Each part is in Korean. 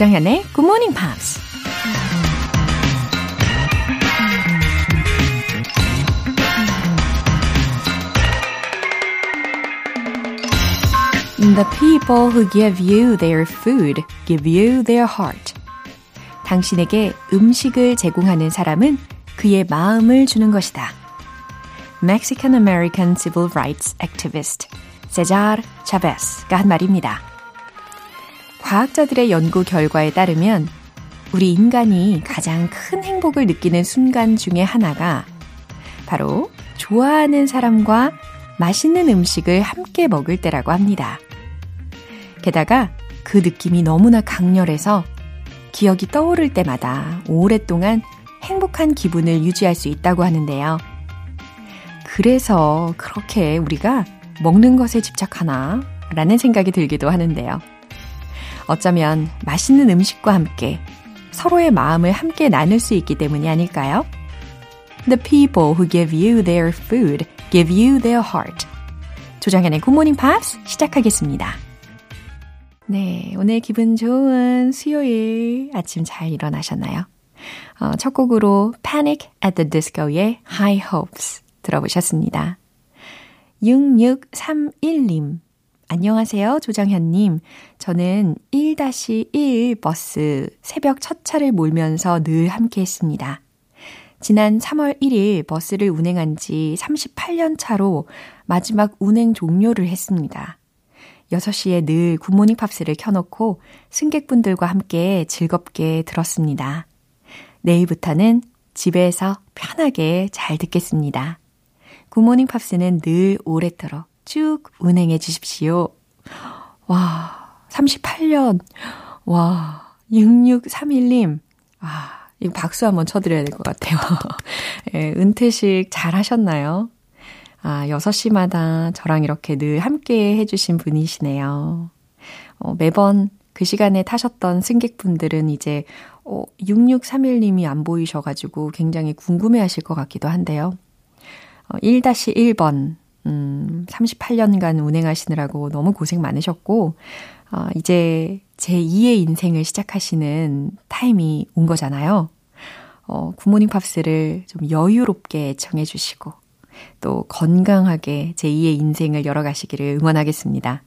조장현의 Good Morning Pops. The people who give you their food give you their heart. 당신에게 음식을 제공하는 사람은 그의 마음을 주는 것이다. Mexican American Civil Rights Activist 세자르 차베스가 한 말입니다. 과학자들의 연구 결과에 따르면 우리 인간이 가장 큰 행복을 느끼는 순간 중에 하나가 바로 좋아하는 사람과 맛있는 음식을 함께 먹을 때라고 합니다. 게다가 그 느낌이 너무나 강렬해서 기억이 떠오를 때마다 오랫동안 행복한 기분을 유지할 수 있다고 하는데요. 그래서 그렇게 우리가 먹는 것에 집착하나? 라는 생각이 들기도 하는데요. 어쩌면 맛있는 음식과 함께 서로의 마음을 함께 나눌 수 있기 때문이 아닐까요? The people who give you their food give you their heart. 조정현의 굿모닝 팝스 시작하겠습니다. 네, 오늘 기분 좋은 수요일 아침 잘 일어나셨나요? 어, 첫 곡으로 Panic at the Disco의 High Hopes 들어보셨습니다. 6631님. 안녕하세요, 조정현님. 저는 1-1 버스 새벽 첫 차를 몰면서 늘 함께 했습니다. 지난 3월 1일 버스를 운행한 지 38년 차로 마지막 운행 종료를 했습니다. 6시에 늘 굿모닝 팝스를 켜놓고 승객분들과 함께 즐겁게 들었습니다. 내일부터는 집에서 편하게 잘 듣겠습니다. 굿모닝 팝스는 늘 오래도록 쭉 운행해 주십시오. 와, 38년. 와, 6631님. 와, 이거 박수 한번 쳐드려야 될 것 같아요. 예, 은퇴식 잘 하셨나요? 아, 6시마다 저랑 이렇게 늘 함께 해주신 분이시네요. 어, 매번 그 시간에 타셨던 승객분들은 이제 어, 6631님이 안 보이셔가지고 굉장히 궁금해 하실 것 같기도 한데요. 어, 1-1번, 음, 38년간 운행하시느라고 너무 고생 많으셨고, 어, 이제 제 2의 인생을 시작하시는 타임이 온 거잖아요. 어, 굿모닝 팝스를 좀 여유롭게 청해주시고, 또 건강하게 제2의 인생을 열어가시기를 응원하겠습니다.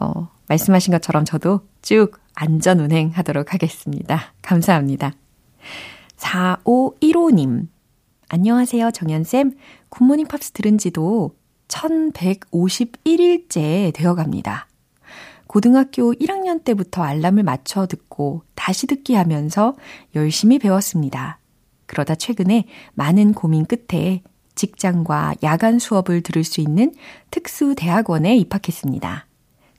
어, 말씀하신 것처럼 저도 쭉 안전 운행하도록 하겠습니다. 감사합니다. 4515님. 안녕하세요, 정연쌤. 굿모닝 팝스 들은 지도 1151일째 되어 갑니다. 고등학교 1학년 때부터 알람을 맞춰 듣고 다시 듣기 하면서 열심히 배웠습니다. 그러다 최근에 많은 고민 끝에 직장과 야간 수업을 들을 수 있는 특수 대학원에 입학했습니다.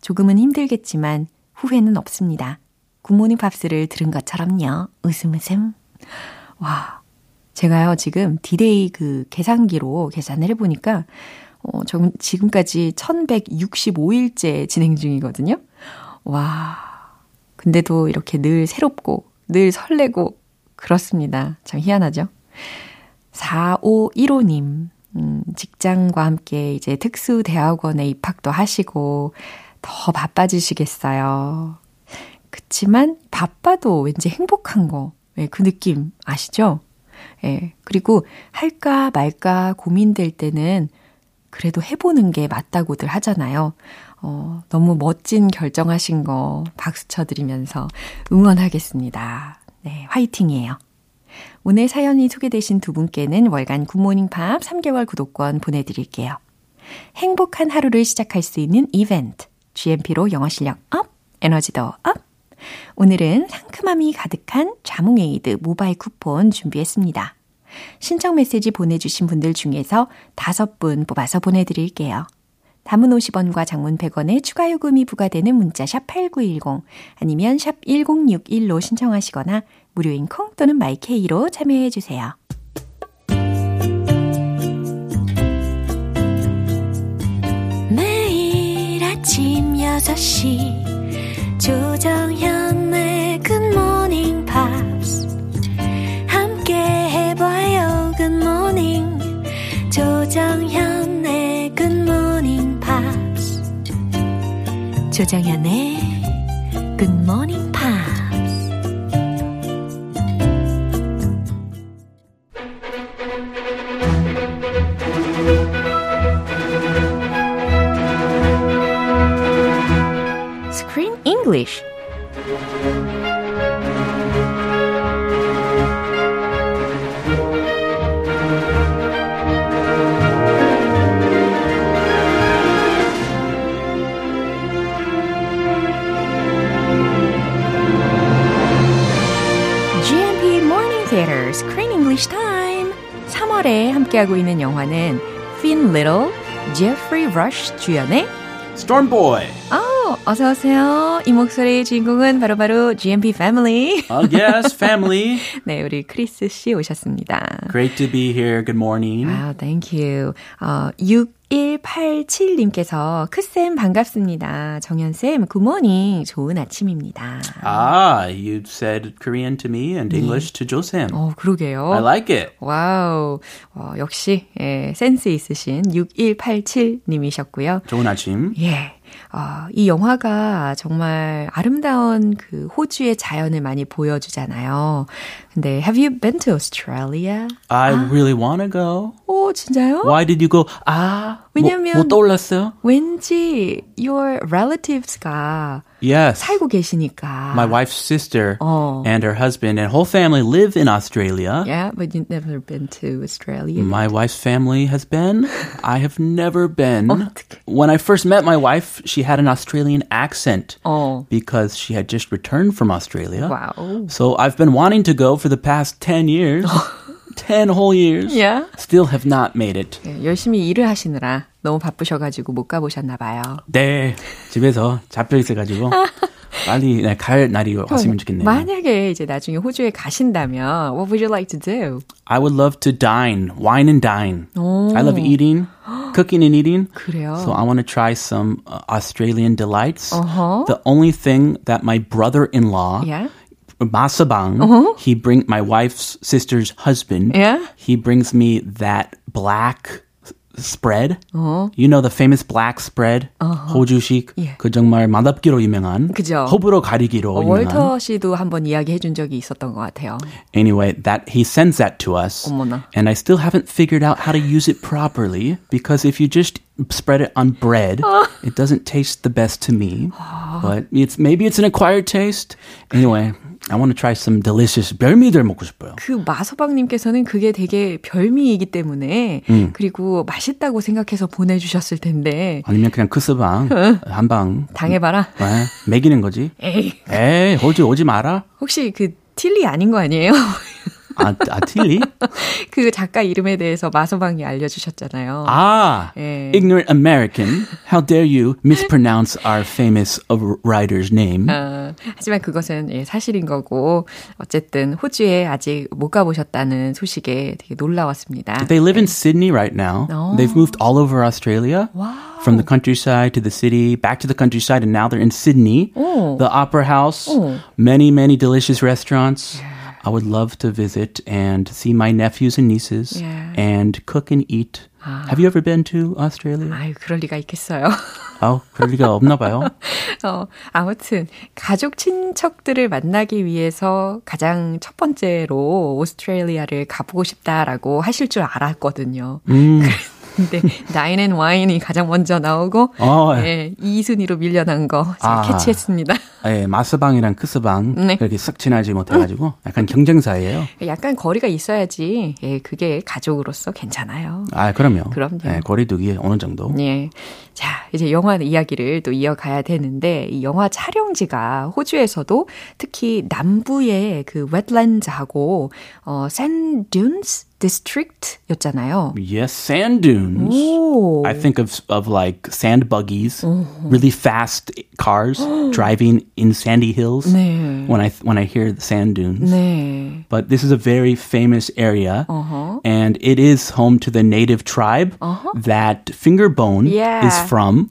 조금은 힘들겠지만 후회는 없습니다. Good Morning Pops를 들은 것처럼요. 웃음 웃음. 와. 제가요, 지금 디데이 그 계산기로 계산을 해보니까, 어, 저 지금까지 1165일째 진행 중이거든요. 와. 근데도 이렇게 늘 새롭고, 늘 설레고, 그렇습니다. 참 희한하죠? 4515님, 음, 직장과 함께 이제 특수대학원에 입학도 하시고 더 바빠지시겠어요. 그치만 바빠도 왠지 행복한 거, 예, 그 느낌 아시죠? 예, 그리고 할까 말까 고민될 때는 그래도 해보는 게 맞다고들 하잖아요. 어, 너무 멋진 결정하신 거 박수 쳐드리면서 응원하겠습니다. 네, 화이팅이에요. 오늘 사연이 소개되신 두 분께는 월간 Good Morning Pop 3개월 구독권 보내드릴게요. 행복한 하루를 시작할 수 있는 이벤트. GMP로 영어 실력 up, 에너지도 up. 오늘은 상큼함이 가득한 자몽에이드 모바일 쿠폰 준비했습니다. 신청 메시지 보내주신 분들 중에서 다섯 분 뽑아서 보내드릴게요. 단문 50원과 장문 100원의 추가 요금이 부과되는 문자 샵 8910 아니면 샵 1061로 신청하시거나 무료인 콩 또는 마이케이로 참여해 주세요. 매일 아침 6시 조정현의 조정현의 굿모 Theater Screen English Time. 3월에 함께하고 있는 영화는 Finn Little, Jeffrey Rush 주연의 Storm Boy. 아, 어서 오세요. 이 목소리의 주인공은 바로바로 GMP Family. Uh, yes, family. 네, 우리 크리스 씨 오셨습니다. Great to be here. Good morning. 아, thank you. 어, 6187님께서 크쌤 반갑습니다. 정연쌤 굿모닝 좋은 아침입니다. Ah, you said Korean to me and English to 조쌤. 어, 그러게요. I like it. Wow. 어, 역시 예, 센스 있으신 6187님이셨고요. 좋은 아침. 예. 어, 이 영화가 정말 아름다운 그 호주의 자연을 많이 보여주잖아요. 근데 have you been to Australia? I really want to go. 오, 진짜요? Why did you go? 아, 왜냐면- 뭐, 뭐 떠올랐어요? 왠지 your relatives가 Yes. 살고 계시니까. My wife's sister 어. and her husband and whole family live in Australia. Yeah, but you've never been to Australia. My wife's family has been. I have never been. 어떡해. When I first met my wife, she had an Australian accent 어. because she had just returned from Australia. 와우. So I've been wanting to go for the past 10 years. 10 whole years. Yeah. Still have not made it. 예, 열심히 일을 하시느라 너무 바쁘셔가지고 못 가보셨나 봐요. 네. 집에서 잡혀 있어가지고 빨리 네, 갈 날이 왔으면 좋겠네요. 만약에 이제 나중에 호주에 가신다면 what would you like to do? I would love to dine, wine and dine. I love eating, cooking and eating. 그래요. So I want to try some uh, Australian delights. Uh-huh. The only thing that my brother-in-law, Yeah. Masabang, he bring my wife's sister's husband. Yeah. He brings me that black s- spread. You know the famous black spread, 호주식. 예. 그 정말 맛없기로 유명한. 그죠. 호불호 가리기로 어, 유명한. 월터 씨도 한번 이야기해 준 적이 있었던 것 같아요. Anyway, that he sends that to us, 어머나. and I still haven't figured out how to use it properly because if you just spread it on bread, it doesn't taste the best to me. but it's maybe it's an acquired taste. Anyway, I want to try some delicious 별미들 먹고 싶어요. 그 마서방님께서는 그게 되게 별미이기 때문에 음. 그리고 맛있다고 생각해서 보내주셨을 텐데 아니면 그냥 크스방 한방 당해봐라. 네, 먹이는 거지. 에이 에이, 호주 오지 마라. 혹시 그 틸리 아닌 거 아니에요? 아, 아 틸리? 그 작가 이름에 대해서 마서방이 알려주셨잖아요. 아, 예. ignorant American. How dare you mispronounce our famous writer's name? 어, 하지만 그것은 예, 사실인 거고 어쨌든 호주에 아직 못 가보셨다는 소식에 되게 놀라웠습니다. They live in Sydney right now. Oh. They've moved all over Australia. From the countryside to the city, back to the countryside, and now they're in Sydney. Oh. The Opera House. Oh. Many, many delicious restaurants. I would love to visit and see my nephews and nieces Yeah. and cook and eat. Have you ever been to Australia? 아유 그럴 리가 있겠어요. 어, 그럴 리가 없나 봐요. 어, 아무튼 가족 친척들을 만나기 위해서 가장 첫 번째로 오스트레일리아를 가보고 싶다라고 하실 줄 알았거든요. 음. 근데 나인 앤 와인이 가장 먼저 나오고 어, 예, 2순위로 밀려난 거 제가 아. 캐치했습니다. 예, 마스방이랑 크스방 네. 그렇게 썩 친하지 못해가지고 약간 경쟁사예요. 약간 거리가 있어야지 예, 그게 가족으로서 괜찮아요. 아, 그럼요. 그럼요. 예, 거리두기 어느 정도. 예. 자, 이제 영화 이야기를 또 이어가야 되는데, 이 영화 촬영지가 호주에서도 특히 남부의 그 웨트랜드하고, 어, 샌듐스 디스트릭트였잖아요. Yes, sand dunes. 오. I think of of like sand buggies, really fast cars driving in sandy hills. 네. When I when I hear the sand dunes. 네. But this is a very famous area, and it is home to the native tribe that Fingerbone Yeah. is from.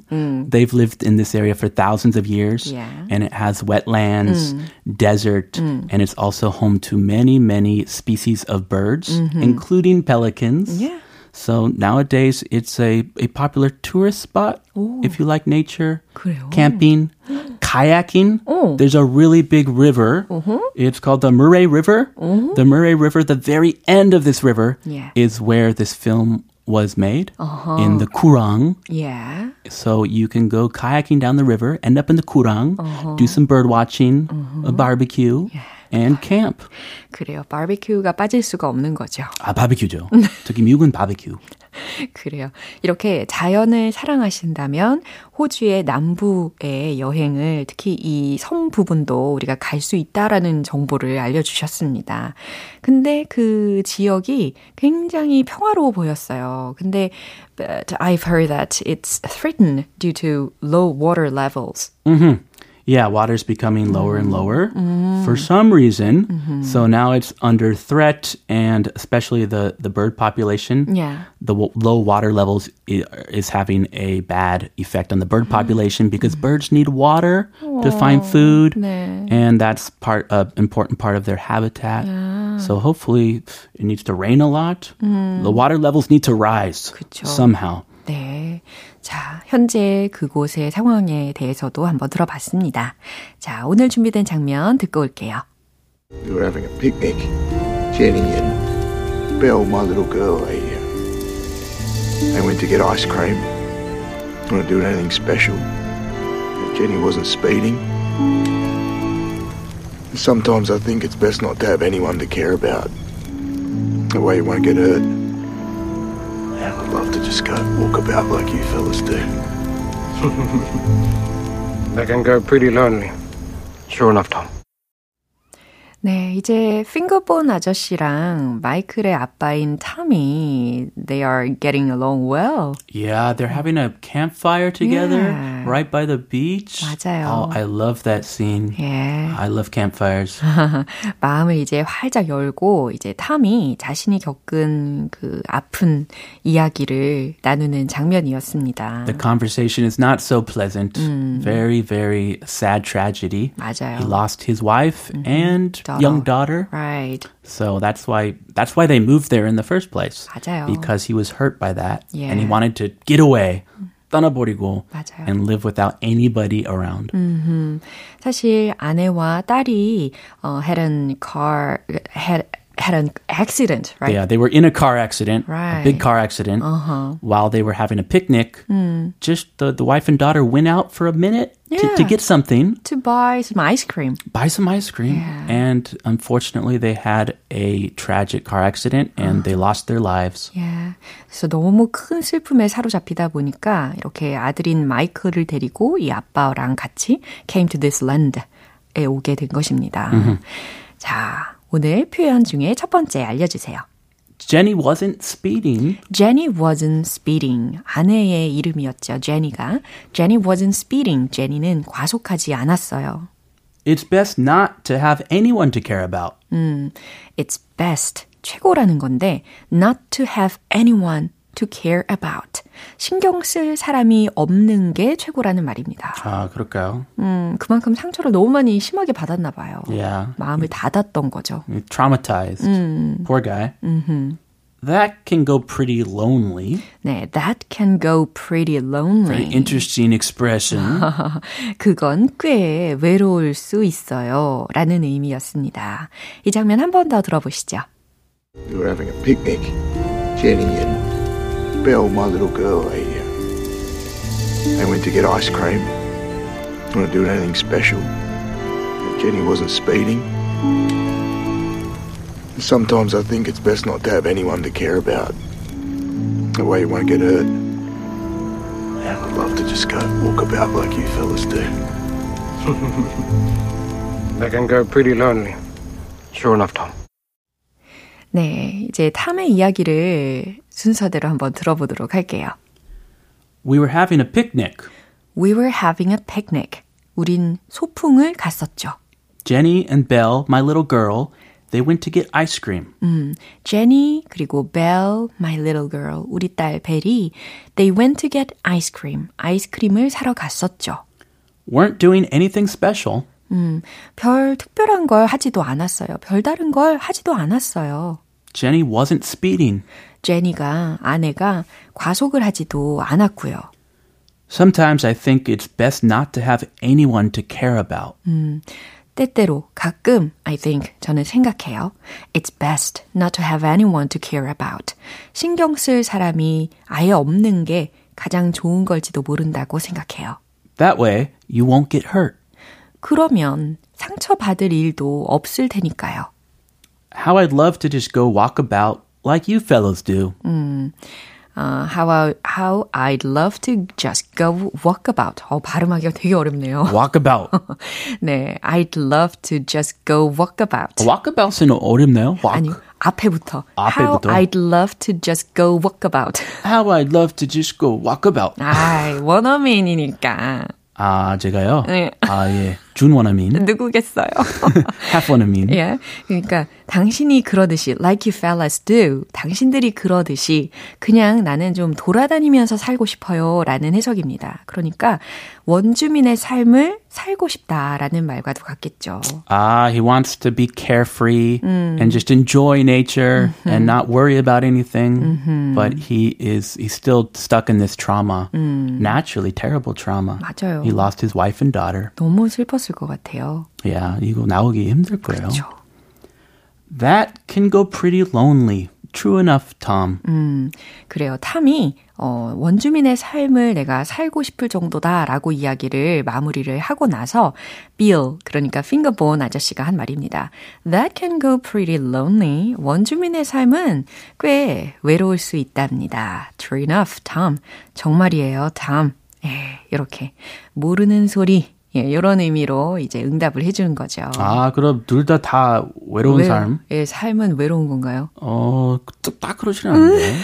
They've lived in this area for thousands of years, Yeah. and it has wetlands, desert, and it's also home to many, many species of birds, including pelicans. Yeah. So nowadays, it's a, a popular tourist spot if you like nature, 그래요? camping, kayaking. 오. There's a really big river. It's called the Murray River. The Murray River, the very end of this river Yeah. is where this film was made in the Kurang. Yeah. So you can go kayaking down the river, end up in the Kurang, do some bird watching, a barbecue, and camp. 그래요. 바비큐가 빠질 수가 없는 거죠. 아, 바비큐죠. 특히 미국은 바비큐. 그래요. 이렇게 자연을 사랑하신다면 호주의 남부의 여행을 특히 이 섬 부분도 우리가 갈 수 있다라는 정보를 알려주셨습니다. 근데 그 지역이 굉장히 평화로워 보였어요. 근데 I've heard that it's threatened due to low water levels. Yeah, water's becoming lower and lower for some reason. So now it's under threat, and especially the, the bird population. Yeah. The w- low water levels i- is having a bad effect on the bird population because birds need water to find food, 네. and that's part of important part of their habitat. So hopefully, it needs to rain a lot. The water levels need to rise 그쵸. somehow. 네. 자, 현재 그곳의 상황에 대해서도 한번 들어봤습니다. 자, 오늘 준비된 장면 듣고 올게요. We were having a picnic. Jenny and Belle, my little girl, they, uh, they went to get ice cream. Want to do anything special. Jenny wasn't speeding. Sometimes I think it's best not to have anyone to care about. That way you won't get hurt. I'd love to just go walk about like you fellas do. That can go pretty lonely. Sure enough, Tom. 네, 이제 핑거본 아저씨랑 마이클의 아빠인 타미, they are getting along well. Yeah, they're having a campfire together Yeah. right by the beach. 맞아요. Oh, I love that scene. 예. I love campfires. 마음을 이제 활짝 열고 이제 탐이 자신이 겪은 그 아픈 이야기를 나누는 장면이었습니다. the conversation is not so pleasant. Very, very sad tragedy. 맞아요. He lost his wife and Daughter. young daughter. Right. So that's why that's why they moved there in the first place. 맞아요. Because he was hurt by that and he Yeah. wanted to get away. 떠나버리고 맞아요. and live without anybody around. 사실 아내와 딸이 어, had an car had had an accident, right? Yeah, they were in a car accident, a Right. big car accident, while they were having a picnic. Just the, the wife and daughter went out for a minute to, to Yeah. get something, To buy some ice cream. buy some ice cream, and unfortunately, they had a tragic car accident and they lost their lives. 예. 그래서 너무 큰 슬픔에 사로잡히다 보니까 이렇게 아들인 마이클을 데리고 이 아빠랑 같이 came to this land에 오게 된 것입니다. 자, 오늘 표현 중에 첫 번째 알려주세요. Jenny wasn't speeding. Jenny wasn't speeding. 아내의 이름이었죠. Jenny가. Jenny wasn't speeding. Jenny는 과속하지 않았어요. It's best not to have anyone to care about. It's best. 최고라는 건데 not to have anyone to care about. 신경 쓸 사람이 없는 게 최고라는 말입니다. 아, 그럴까요? 음, 그만큼 상처를 너무 많이 심하게 받았나 봐요. Yeah. 마음을 닫았던 거죠. Traumatized. Poor guy. That can go pretty lonely. 네, that can go pretty lonely. Very interesting expression. 그건 꽤 외로울 수 있어요. 라는 의미였습니다. 이 장면 한 번 더 들어보시죠. We were having a picnic. Jenny and Belle, my little girl, they, uh, they went to get ice cream. Want to do anything special. Jenny wasn't speeding. Sometimes I think it's best not to have anyone to care about. That way you won't get hurt. I'd love to just go walk about like you fellas do. they can go pretty lonely. Sure enough, Tom. 네, 이제 탐의 이야기를 순서대로 한번 들어보도록 할게요. we were having a picnic. We were having a picnic. 우린 소풍을 갔었죠. Jenny and Belle, my little girl, they went to get ice cream. Jenny 그리고 Belle, my little girl, 우리 딸 벨이 they went to get ice cream. 아이스크림을 사러 갔었죠. Weren't doing anything special. 별 특별한 걸 하지도 않았어요. 별다른 걸 하지도 않았어요. Jenny wasn't speeding. 제니가 아내가 과속을 하지도 않았고요. Sometimes I think it's best not to have anyone to care about. 때때로 가끔 I think 저는 생각해요. It's best not to have anyone to care about. 신경 쓸 사람이 아예 없는 게 가장 좋은 걸지도 모른다고 생각해요. That way, you won't get hurt. 그러면 상처받을 일도 없을 테니까요. How I'd love to just go walk about like you fellows do. Uh, how, I, how I'd love to just go walk about. 어, 발음하기가 되게 어렵네요. Walk about. 네, I'd love to just go walk about. Walkabout은 어렵네요. Walk. 아니, 앞에부터. 앞에부터. How I'd love to just go walk about. How I'd love to just go walk about. 아이, 원어민이니까. 아, 제가요? 네. 아, 예. 준원어민. 누구겠어요? half 원어민. 예. 그러니까 당신이 그러듯이 like you fellas do. 당신들이 그러듯이 그냥 나는 좀 돌아다니면서 살고 싶어요라는 해석입니다. 그러니까 원주민의 삶을 살고 싶다라는 말과도 같겠죠. Ah, he wants to be carefree and just enjoy nature and not worry about anything. But he is he's still stuck in this trauma. Naturally terrible trauma. 맞아요. He lost his wife and daughter. 너무 슬펐을 것 같아요. Yeah, 이거 나오기 힘들 거예요. 그렇죠. That can go pretty lonely. True enough, Tom. 그래요. 탐이 어, 원주민의 삶을 내가 살고 싶을 정도다라고 이야기를 마무리를 하고 나서 Bill, 그러니까 핑거본 아저씨가 한 말입니다. That can go pretty lonely. 원주민의 삶은 꽤 외로울 수 있답니다. True enough, Tom. 정말이에요, Tom. 예, 이렇게 모르는 소리 예, 이런 의미로 이제 응답을 해주는 거죠. 아, 그럼 둘 다다 외로운 왜- 삶? 예, 삶은 외로운 건가요? 어, 딱, 딱 그러진 않은데.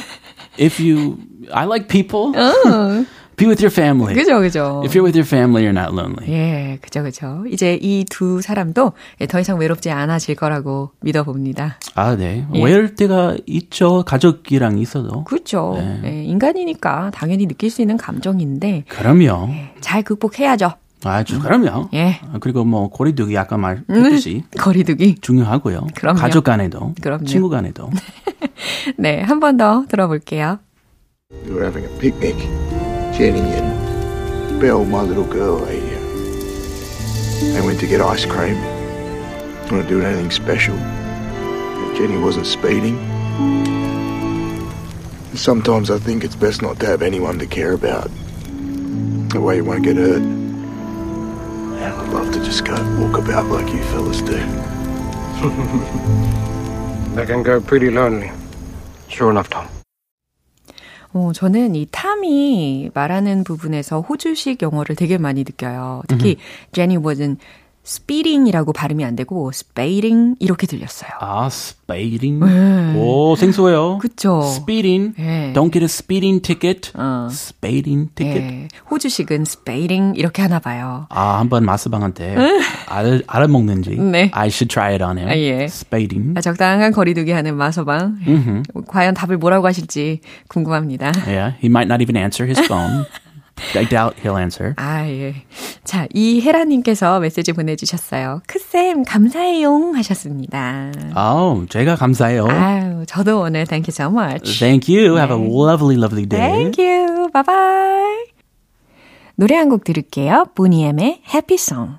If you, I like people. Be with your family. 그죠, 그죠. If you're with your family, you're not lonely. 예, 그죠, 그죠. 이제 이 두 사람도 예, 더 이상 외롭지 않아질 거라고 믿어봅니다. 아, 네. 예. 외울 때가 있죠. 가족이랑 있어도. 그렇죠. 네. 예, 인간이니까 당연히 느낄 수 있는 감정인데 그럼요. 잘 극복해야죠. 아주 그럼요. 예. 아, 그리고 뭐 고리두기 아까 말했듯이 거리두기. 중요하고요. 그럼요. 가족 간에도, 그럼요. 친구 간에도. 네, 한 번 더 들어볼게요. We were having a picnic. Jenny and Belle, my little girl, they, uh, they went to get ice cream. Not doing anything special. Jenny wasn't speeding. Sometimes I think it's best not to have anyone to care about. That way you won't get hurt. And I'd love to just go walk about like you fellas do. That can go pretty lonely. Sure enough, Tom. 어, 저는 이 탐이 말하는 부분에서 호주식 영어를 되게 많이 느껴요. 특히 Speeding이라고 발음이 안 되고 spading 이렇게 들렸어요. 아, speeding. 오, 생소해요. 그쵸. Speeding. 예. Don't get a speeding ticket. 어. Speeding ticket. 예, 호주식은 spading 이렇게 하나 봐요. 아, 한번 마스방한테 알, 알아먹는지. 네. I should try it on him. 아, 예. Speeding. 아, 적당한 거리두기 하는 마서방. 과연 답을 뭐라고 하실지 궁금합니다. Yeah, he might not even answer his phone. I doubt he'll answer. 아, 예. 자, 이혜라님께서 메시지 보내주셨어요. 크쌤, 감사해요. 하셨습니다. Oh, 제가 감사해요. 아유, 저도 오늘 thank you so much. Thank you. Have a lovely, lovely day. Thank you. Bye bye. 노래 한 곡 들을게요. 보니엠의 Happy Song.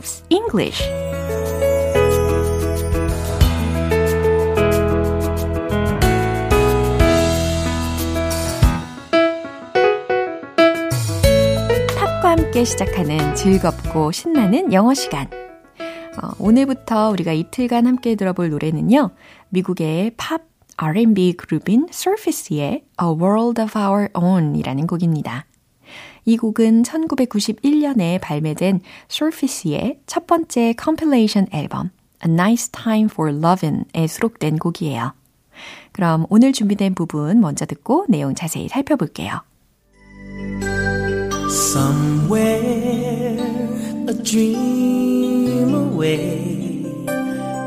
Pops English. 팝과 함께 시작하는 즐겁고 신나는 영어 시간. 어, 오늘부터 우리가 이틀간 함께 들어볼 노래는요. 미국의 팝 R&B 그룹인 Surface의 A World of Our Own 이라는 곡입니다. 이 곡은 1991년에 발매된 Surface의 첫 번째 compilation 앨범 A Nice Time for Lovin' 에 수록된 곡이에요. 그럼 오늘 준비된 부분 먼저 듣고 내용 자세히 살펴볼게요. Somewhere a dream away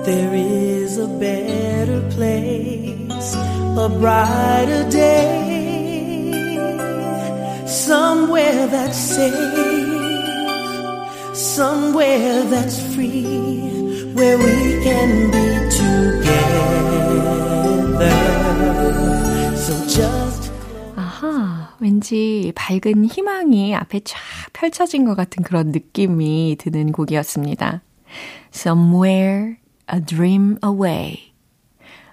there is a better place a brighter day somewhere that's safe somewhere that's free where we can be together so just 아하, 왠지 밝은 희망이 앞에 쫙 펼쳐진 것 같은 그런 느낌이 드는 곡이었습니다. Somewhere a dream away.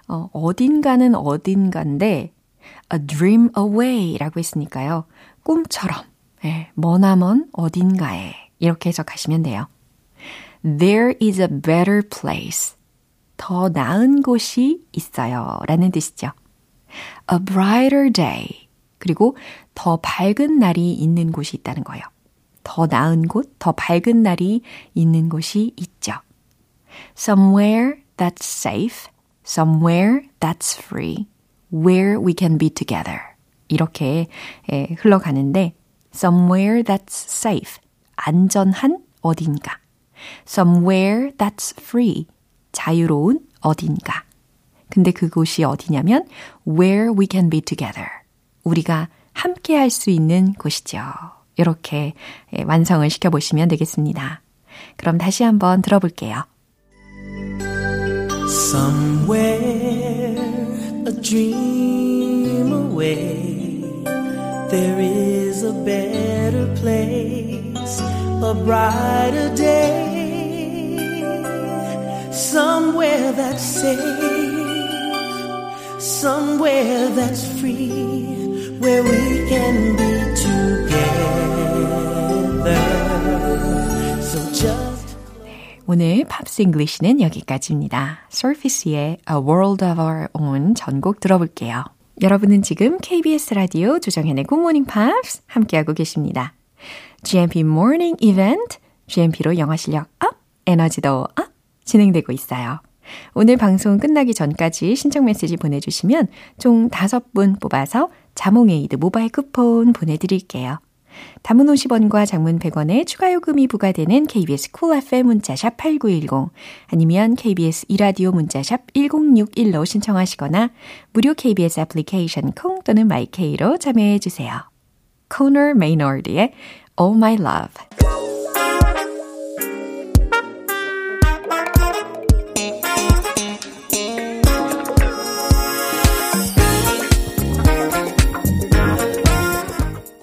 어, 어딘가는 어딘가인데 a dream away 라고 했으니까요. 꿈처럼, 예, 머나먼 어딘가에 이렇게 해석하시면 돼요. There is a better place. 더 나은 곳이 있어요. 라는 뜻이죠. A brighter day. 그리고 더 밝은 날이 있는 곳이 있다는 거예요. 더 나은 곳, 더 밝은 날이 있는 곳이 있죠. Somewhere that's safe, somewhere that's free, where we can be together. 이렇게 예, 흘러가는데 somewhere that's safe, 안전한 어딘가. somewhere that's free, 자유로운 어딘가. 근데 그곳이 어디냐면 where we can be together. 우리가 함께 할 수 있는 곳이죠. 이렇게 완성을 시켜보시면 되겠습니다. 그럼 다시 한번 들어볼게요. Somewhere a dream away. There is a better place a brighter day. Somewhere that's safe somewhere that's free where we can be together 오늘 Pops English는 여기까지입니다. Surface의 A World of Our Own 전곡 들어볼게요. 여러분은 지금 KBS 라디오 조정현의 Good Morning Pops 함께하고 계십니다. GMP Morning Event, GMP로 영어 실력 up, 에너지도 up 진행되고 있어요. 오늘 방송 끝나기 전까지 신청 메시지 보내주시면 총 5분 뽑아서 자몽에이드 모바일 쿠폰 보내드릴게요. 단문 50원과 장문 100원의 추가 요금이 부과되는 KBS Cool FM 문자샵 8910 아니면 KBS 이라디오 문자샵 1061로 신청하시거나 무료 KBS 애플리케이션 콩 또는 my K로 참여해 주세요. 코너 메이너드의 All My Love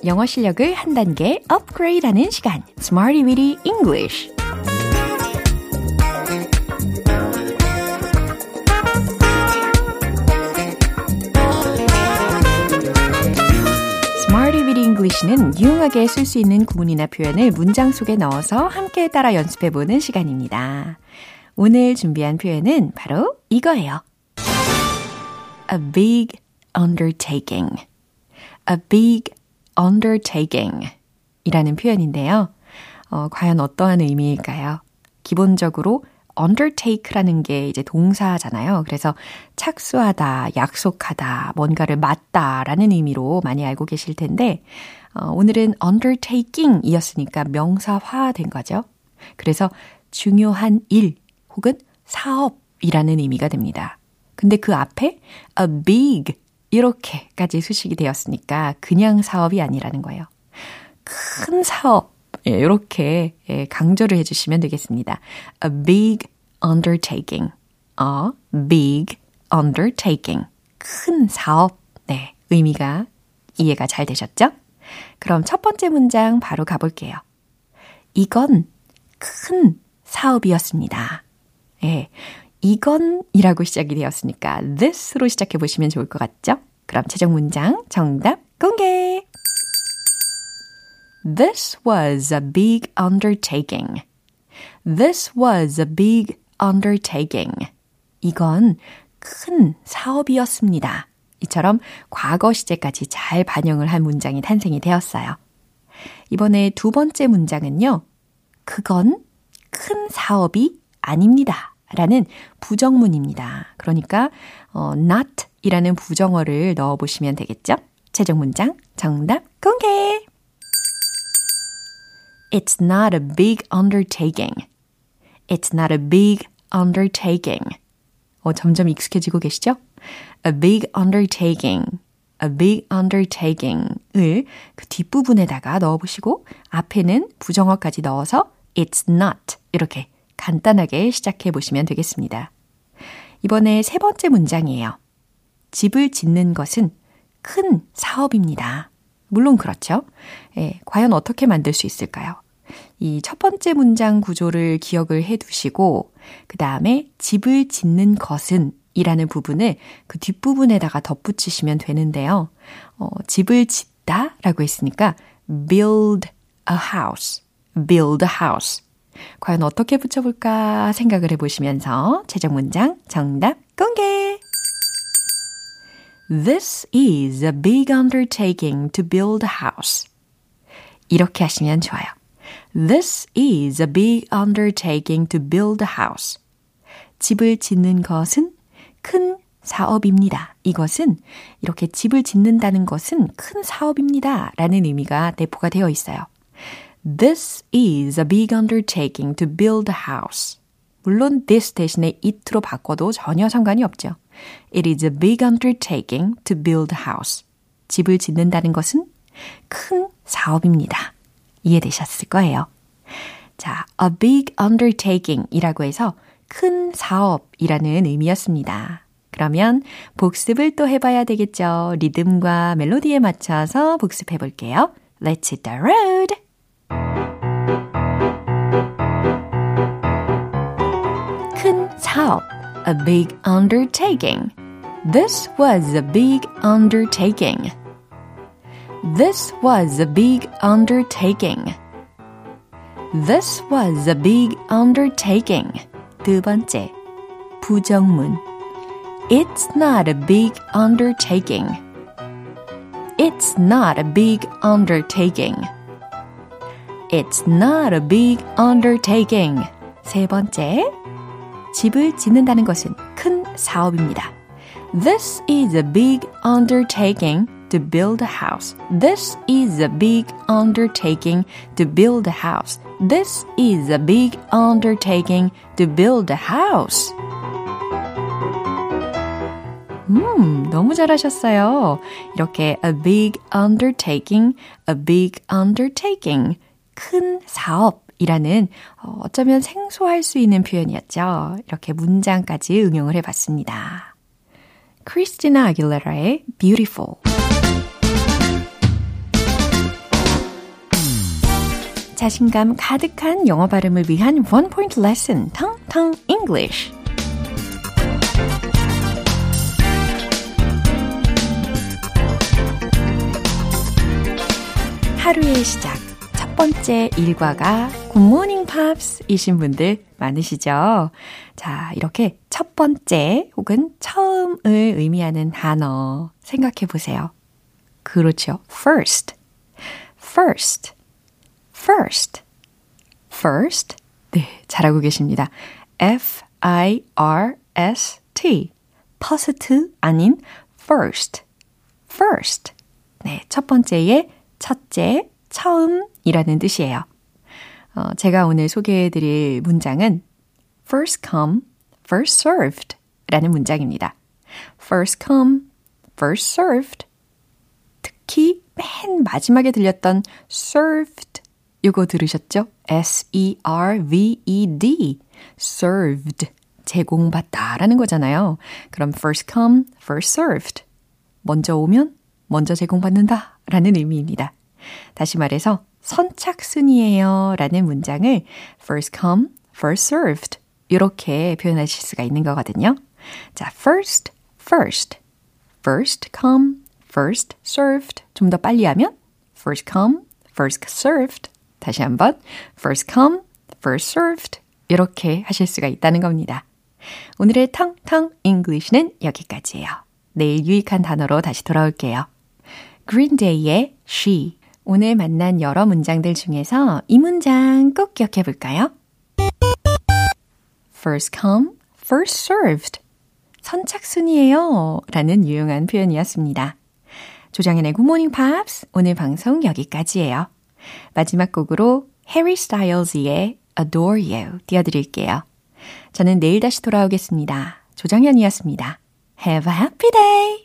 영어 실력을 한 단계 업그레이드하는 시간, Smarty Weedy English. English는 유용하게 쓸 수 있는 구문이나 표현을 문장 속에 넣어서 함께 따라 연습해 보는 시간입니다. 오늘 준비한 표현은 바로 이거예요. A big undertaking. A big undertaking 이라는 표현인데요. 어, 과연 어떠한 의미일까요? 기본적으로 undertake라는 게 이제 동사잖아요. 그래서 착수하다, 약속하다, 뭔가를 맡다 라는 의미로 많이 알고 계실 텐데, 어, 오늘은 undertaking 이었으니까 명사화 된 거죠. 그래서 중요한 일 혹은 사업이라는 의미가 됩니다. 근데 그 앞에 a big 이렇게까지 수식이 되었으니까 그냥 사업이 아니라는 거예요. 큰 사업. 예, 이렇게 예, 강조를 해주시면 되겠습니다. A big undertaking. A big undertaking. 큰 사업. 네, 의미가 이해가 잘 되셨죠? 그럼 첫 번째 문장 바로 가볼게요. 이건 큰 사업이었습니다. 예, 이건이라고 시작이 되었으니까 this로 시작해 보시면 좋을 것 같죠? 그럼 최종 문장 정답 공개! This was a big undertaking. This was a big undertaking. 이건 큰 사업이었습니다. 이처럼 과거 시제까지 잘 반영을 한 문장이 탄생이 되었어요. 이번에 두 번째 문장은요. 그건 큰 사업이 아닙니다. 라는 부정문입니다. 그러니까 어, not 이라는 부정어를 넣어 보시면 되겠죠? 최종 문장 정답 공개! It's not a big undertaking. It's not a big undertaking. 어, 점점 익숙해지고 계시죠? A big undertaking. A big undertaking을 그 뒷부분에다가 넣어보시고 앞에는 부정어까지 넣어서 It's not 이렇게 간단하게 시작해 보시면 되겠습니다. 이번에 세 번째 문장이에요. 집을 짓는 것은 큰 사업입니다. 물론 그렇죠. 예, 과연 어떻게 만들 수 있을까요? 이 첫 번째 문장 구조를 기억을 해 두시고, 그 다음에 집을 짓는 것은 이라는 부분을 그 뒷부분에다가 덧붙이시면 되는데요. 어, 집을 짓다 라고 했으니까 build a house, build a house. 과연 어떻게 붙여볼까 생각을 해보시면서 최종 문장 정답 공개! This is a big undertaking to build a house. 이렇게 하시면 좋아요. This is a big undertaking to build a house. 집을 짓는 것은 큰 사업입니다. 이것은 이렇게 집을 짓는다는 것은 큰 사업입니다. 라는 의미가 내포가 되어 있어요. This is a big undertaking to build a house. 물론 this 대신에 it로 바꿔도 전혀 상관이 없죠. It is a big undertaking to build a house. 집을 짓는다는 것은 큰 사업입니다. 이해되셨을 거예요. 자, a big undertaking 이라고 해서 큰 사업이라는 의미였습니다. 그러면 복습을 또 해봐야 되겠죠. 리듬과 멜로디에 맞춰서 복습해 볼게요. Let's hit the road! 큰 사업, a big undertaking. This was a big undertaking. This was a big undertaking. This was a big undertaking. 두 번째, 부정문. It's not a big undertaking. It's not a big undertaking. It's not a big undertaking. 세 번째, 집을 짓는다는 것은 큰 사업입니다. This is a big undertaking to build a house. This is a big undertaking to build a house. This is a big undertaking to build a house. 음, 너무 잘하셨어요. 이렇게 a big undertaking, a big undertaking. 큰 사업이라는 어, 어쩌면 생소할 수 있는 표현이었죠. 이렇게 문장까지 응용을 해봤습니다. 크리스티나 아길레라의 Beautiful. 자신감 가득한 영어 발음을 위한 원 포인트 레슨 텅텅 English. 하루의 시작. 첫 번째 일과가 굿모닝 팝스이신 분들 많으시죠? 자, 이렇게 첫 번째 혹은 처음을 의미하는 단어 생각해 보세요. 그렇죠. first. first. first. first. 네, 잘하고 계십니다. F-I-R-S-T. first 아닌 first. first. 네, 첫 번째의 첫째, 처음 이라는 뜻이에요. 어, 제가 오늘 소개해드릴 문장은 first come, first served 라는 문장입니다. first come, first served. 특히 맨 마지막에 들렸던 served 이거 들으셨죠? S-E-R-V-E-D served 제공받다 라는 거잖아요. 그럼 first come, first served 먼저 오면 먼저 제공받는다 라는 의미입니다. 다시 말해서 선착순이에요 라는 문장을 first come, first served 이렇게 표현하실 수가 있는 거거든요. 자, first, first, first come, first served 좀 더 빨리 하면 first come, first served 다시 한번 first come, first served 이렇게 하실 수가 있다는 겁니다. 오늘의 텅텅 English는 여기까지예요. 내일 유익한 단어로 다시 돌아올게요. Green Day의 She. 오늘 만난 여러 문장들 중에서 이 문장 꼭 기억해 볼까요? First come, first served. 선착순이에요. 라는 유용한 표현이었습니다. 조정현의 Good Morning Pops 오늘 방송 여기까지예요. 마지막 곡으로 해리 스타일즈의 Adore You 띄워드릴게요. 저는 내일 다시 돌아오겠습니다. 조장현이었습니다. Have a happy day!